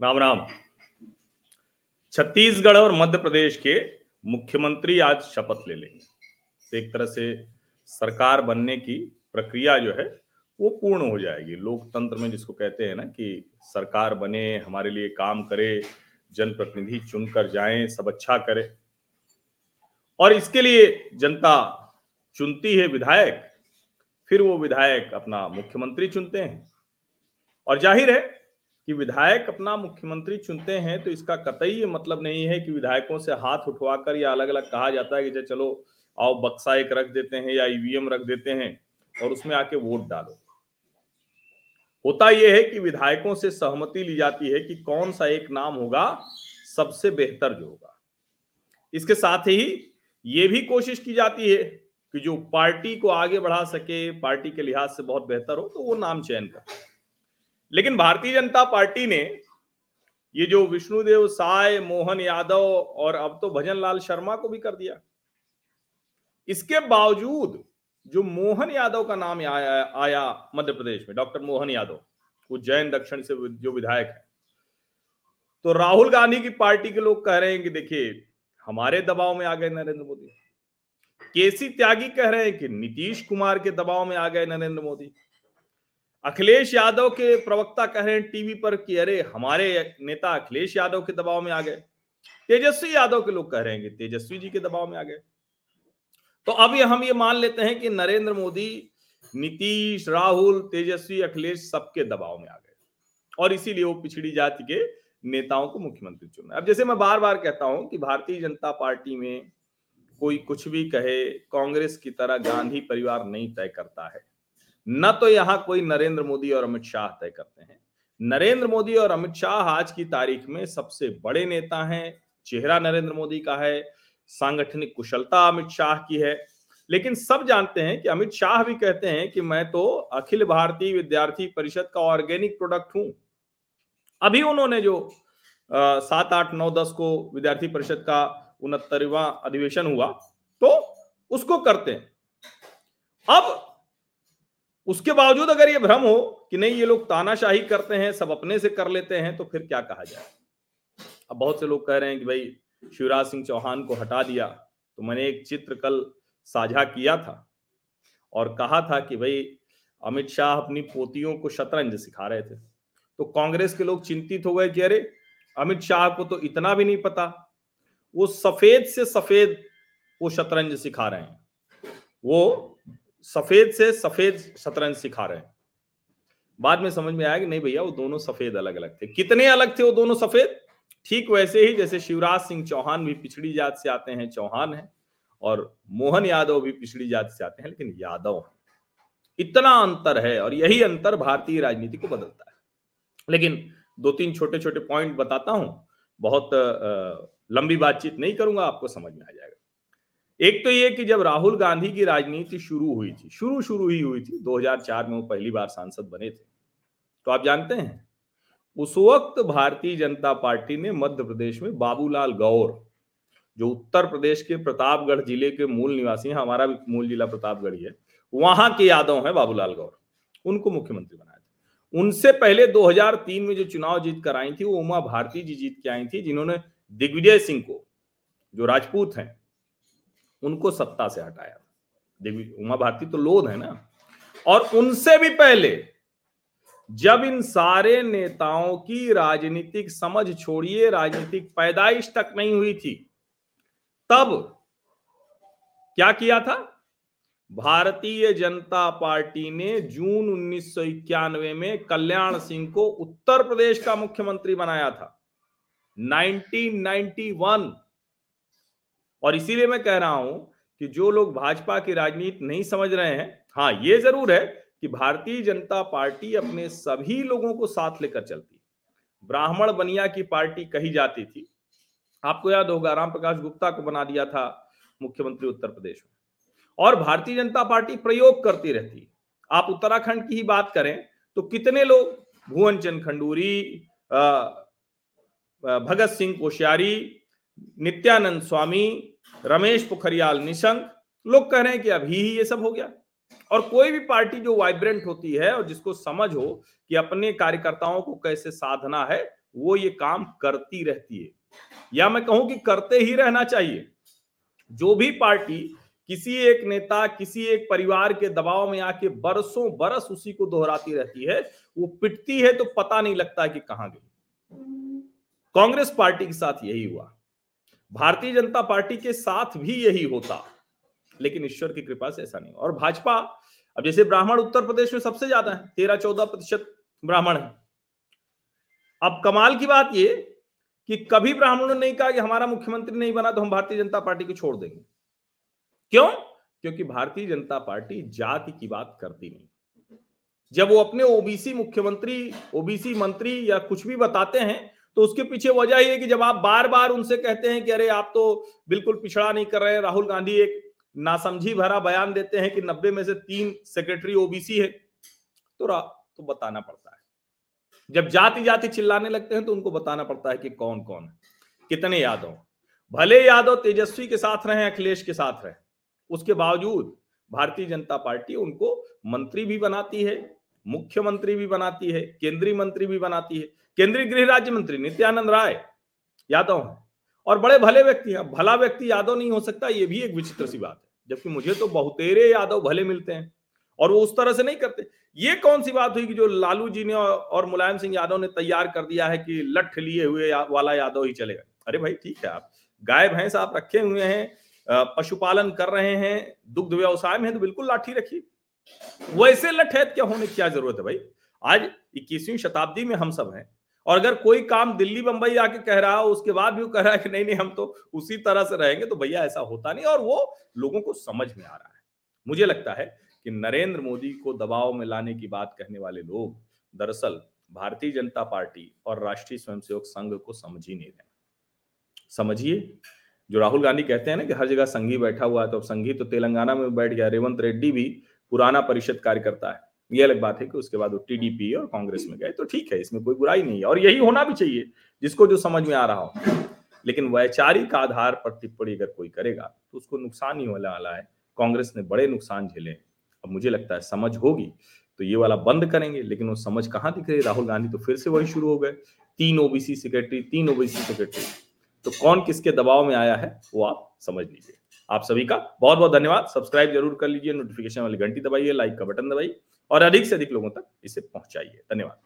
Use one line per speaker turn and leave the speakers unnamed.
राम राम। छत्तीसगढ़ और मध्य प्रदेश के मुख्यमंत्री आज शपथ ले लेंगे। तो एक तरह से सरकार बनने की प्रक्रिया जो है, वो पूर्ण हो जाएगी। लोकतंत्र में जिसको कहते हैं ना कि सरकार बने, हमारे लिए काम करे जनप्रतिनिधि चुनकर जाएँ, सब अच्छा करे। और इसके लिए जनता चुनती है विधायक, फिर वो विधायक अपना मुख्यमंत्री चुनते हैं। और ज़ाहिर है कि विधायक अपना मुख्यमंत्री चुनते हैं तो इसका कतई ये मतलब नहीं है कि विधायकों से हाथ उठवाकर या अलग अलग कहा जाता है कि चलो आओ बक्सा एक रख देते हैं या ईवीएम रख देते हैं और उसमें आके वोट डालो। होता यह है कि विधायकों से सहमति ली जाती है कि कौन सा एक नाम होगा, सबसे बेहतर जो होगा। इसके साथ ही ये भी कोशिश की जाती है कि जो पार्टी को आगे बढ़ा सके, पार्टी के लिहाज से बहुत बेहतर हो तो वो नाम चयन कर। लेकिन भारतीय जनता पार्टी ने ये जो विष्णुदेव साय, मोहन यादव और अब तो भजन लाल शर्मा को भी कर दिया। इसके बावजूद जो मोहन यादव का नाम आया आया मध्य प्रदेश में, डॉक्टर मोहन यादव उज्जैन दक्षिण से जो विधायक है। तो राहुल गांधी की पार्टी के लोग कह रहे हैं कि देखिए, हमारे दबाव में आ गए नरेंद्र मोदी। केसी त्यागी कह रहे हैं कि नीतीश कुमार के दबाव में आ गए नरेंद्र मोदी। अखिलेश यादव के प्रवक्ता कह रहे हैं टीवी पर कि अरे, हमारे नेता अखिलेश यादव के दबाव में आ गए। तेजस्वी यादव के लोग कह रहे हैं कि तेजस्वी जी के दबाव में आ गए। तो अब हम ये मान लेते हैं कि नरेंद्र मोदी, नीतीश, राहुल, तेजस्वी, अखिलेश सबके दबाव में आ गए। और इसीलिए वो पिछड़ी जाति के नेताओं को मुख्यमंत्री चुन अब जैसे मैं बार बार कहता हूँ कि भारतीय जनता पार्टी में कोई कुछ भी कहे, कांग्रेस की तरह गांधी परिवार नहीं तय करता है। न तो यहाँ कोई नरेंद्र मोदी और अमित शाह तय करते हैं। नरेंद्र मोदी और अमित शाह आज की तारीख में सबसे बड़े नेता हैं, चेहरा नरेंद्र मोदी का है सांगठनिक कुशलता अमित शाह की है। लेकिन सब जानते हैं कि अमित शाह भी कहते हैं कि मैं तो अखिल भारतीय विद्यार्थी परिषद का ऑर्गेनिक प्रोडक्ट हूँ। अभी उन्होंने जो सात, आठ, नौ, दस को विद्यार्थी परिषद का उनहत्तरवा अधिवेशन हुआ तो उसको करते हैं। अब उसके बावजूद अगर ये भ्रम हो कि नहीं, ये लोग तानाशाही करते हैं, सब अपने से कर लेते हैं तो फिर क्या कहा जाए? अब बहुत से लोग कह रहे हैं कि भाई शिवराज सिंह चौहान को हटा दिया तो मैंने एक चित्र कल साझा किया था और कहा था कि भाई, अमित शाह अपनी पोतियों को शतरंज सिखा रहे थे। तो कांग्रेस के लोग चिंतित हो गए कि अरे, अमित शाह को तो इतना भी नहीं पता। वो सफ़ेद से सफ़ेद वो शतरंज सिखा रहे हैं। वो सफ़ेद से सफ़ेद शतरंज सिखा रहे हैं। बाद में समझ में आया कि नहीं भैया, वो दोनों सफ़ेद अलग अलग थे। कितने अलग थे वो दोनों सफ़ेद? ठीक वैसे ही जैसे शिवराज सिंह चौहान भी पिछड़ी जात से आते हैं, चौहान है, और मोहन यादव भी पिछड़ी जात से आते हैं, लेकिन यादव इतना अंतर है और यही अंतर भारतीय राजनीति को बदलता है। लेकिन दो तीन छोटे छोटे पॉइंट बताता हूँ, बहुत लंबी बातचीत नहीं करूँगा, आपको समझ में आ जाएगा। एक तो ये कि जब राहुल गांधी की राजनीति शुरू हुई थी शुरू शुरू ही हुई थी 2004 में वो पहली बार सांसद बने थे तो आप जानते हैं उस वक्त भारतीय जनता पार्टी ने मध्य प्रदेश में बाबूलाल गौर, जो उत्तर प्रदेश के प्रतापगढ़ ज़िले के मूल निवासी हैं, हमारा भी मूल जिला प्रतापगढ़ ही है, वहाँ के यादव हैं बाबूलाल गौर। उनको मुख्यमंत्री बनाया था। उनसे पहले 2003 में जो चुनाव जीत कर आई थी, वो उमा भारती जी जीत के आई थी, जिन्होंने दिग्विजय सिंह को, जो राजपूत हैं, उनको सत्ता से हटाया देवी उमा भारती तो लोध है ना? और उनसे भी पहले जब इन सारे नेताओं की राजनीतिक समझ छोड़िए, राजनीतिक पैदाइश तक नहीं हुई थी, तब क्या किया था? भारतीय जनता पार्टी ने जून उन्नीस सौ इक्यानवे में कल्याण सिंह को उत्तर प्रदेश का मुख्यमंत्री बनाया था। 1991 और इसीलिए मैं कह रहा हूँ कि जो लोग भाजपा की राजनीति नहीं समझ रहे हैं हाँ ये ज़रूर है कि भारतीय जनता पार्टी अपने सभी लोगों को साथ लेकर चलती ब्राह्मण बनिया की पार्टी कही जाती थी। आपको याद होगा, राम प्रकाश गुप्ता को बना दिया था मुख्यमंत्री उत्तर प्रदेश में। और भारतीय जनता पार्टी प्रयोग करती रहती आप उत्तराखंड की ही बात करें तो कितने लोग? भुवन चंद खंडूरी भगत सिंह कोश्यारी, नित्यानंद स्वामी, रमेश पोखरियाल निशंक, लोग कह रहे हैं कि अभी ही ये सब हो गया। और कोई भी पार्टी जो वाइब्रेंट होती है और जिसको समझ हो कि अपने कार्यकर्ताओं को कैसे साधना है, वो ये काम करती रहती है। या मैं कहूँ कि करते ही रहना चाहिए। जो भी पार्टी, किसी एक नेता, किसी एक परिवार के दबाव में आके बरसों बरस उसी को दोहराती रहती है, वो पिटती है तो पता नहीं लगता कि कहाँ गई। कांग्रेस पार्टी के साथ यही हुआ। भारतीय जनता पार्टी के साथ भी यही होता। लेकिन ईश्वर की कृपा से ऐसा नहीं और भाजपा, अब जैसे ब्राह्मण उत्तर प्रदेश में सबसे ज़्यादा है, तेरह चौदह प्रतिशत ब्राह्मण है। अब कमाल की बात ये कि कभी ब्राह्मणों ने नहीं कहा कि हमारा मुख्यमंत्री नहीं बना तो हम भारतीय जनता पार्टी को छोड़ देंगे। क्यों? क्योंकि भारतीय जनता पार्टी जाति की बात करती नहीं। जब वो अपने ओबीसी मुख्यमंत्री, ओबीसी मंत्री या कुछ भी बताते हैं तो उसके पीछे वजह ये कि जब आप बार बार उनसे कहते हैं कि अरे आप तो बिल्कुल पिछड़ा नहीं कर रहे राहुल गांधी एक नासमझी भरा बयान देते हैं कि नब्बे में से तीन सेक्रेटरी ओबीसी है। तो तो बताना पड़ता है। जब जाति जाति चिल्लाने लगते हैं तो उनको बताना पड़ता है कि कौन कौन है। कितने यादव भले यादव तेजस्वी के साथ रहे, अखिलेश के साथ रहे, उसके बावजूद भारतीय जनता पार्टी उनको मंत्री भी बनाती है, मुख्यमंत्री भी बनाती है, केंद्रीय मंत्री भी बनाती है। केंद्रीय गृह राज्य मंत्री नित्यानंद राय यादव और बड़े भले व्यक्ति हैं। भला व्यक्ति यादव नहीं हो सकता, ये भी एक विचित्र सी बात जबकि मुझे तो बहुतेरे यादव भले मिलते हैं और वो उस तरह से नहीं करते। ये कौन सी बात हुई कि जो लालू जी ने और मुलायम सिंह यादव ने तैयार कर दिया है कि लठ लिए हुए या, वाला यादव ही चलेगा? अरे भाई ठीक है आप गाय भैंस आप रखे हुए हैं पशुपालन कर रहे हैं दुग्ध व्यवसाय में है तो बिल्कुल लाठी रखिए वैसे लठैत क्या होने की क्या ज़रूरत है भाई? आज इक्कीसवीं शताब्दी में हम सब हैं और अगर कोई काम दिल्ली बंबई आके कह रहा हो, उसके बाद भी वो कह रहा है कि नहीं नहीं, हम तो उसी तरह से रहेंगे तो भैया ऐसा होता नहीं। और वो लोगों को समझ में आ रहा है। मुझे लगता है कि नरेंद्र मोदी को दबाव में लाने की बात कहने वाले लोग दरअसल भारतीय जनता पार्टी और राष्ट्रीय स्वयंसेवक संघ को समझ ही नहीं रहे समझिए, जो राहुल गांधी कहते हैं ना कि हर जगह संघी बैठा हुआ है तो संघी तो तेलंगाना में बैठ गया, रेवंत रेड्डी भी पुराना परिषद कार्यकर्ता है। ये अलग बात है कि उसके बाद वो टीडीपी और कांग्रेस में गए तो ठीक है, इसमें कोई बुराई नहीं है। और यही होना भी चाहिए, जिसको जो समझ में आ रहा हो। लेकिन वैचारिक आधार पर टिप्पणी अगर कोई करेगा तो उसको नुकसान ही होने वाला है। कांग्रेस ने बड़े नुकसान झेले अब मुझे लगता है समझ होगी तो ये वाला बंद करेंगे, लेकिन वो समझ कहाँ दिख रही राहुल गांधी तो फिर से वही शुरू हो गए। तीन ओबीसी सेक्रेटरी तीन ओबीसी सेक्रेटरी तो कौन किसके दबाव में आया है, वो आप समझ लीजिए। आप सभी का बहुत बहुत धन्यवाद। सब्सक्राइब ज़रूर कर लीजिए। नोटिफिकेशन वाली घंटी दबाइए, लाइक का बटन दबाइए। और अधिक से अधिक लोगों तक इसे पहुंचाइए। धन्यवाद।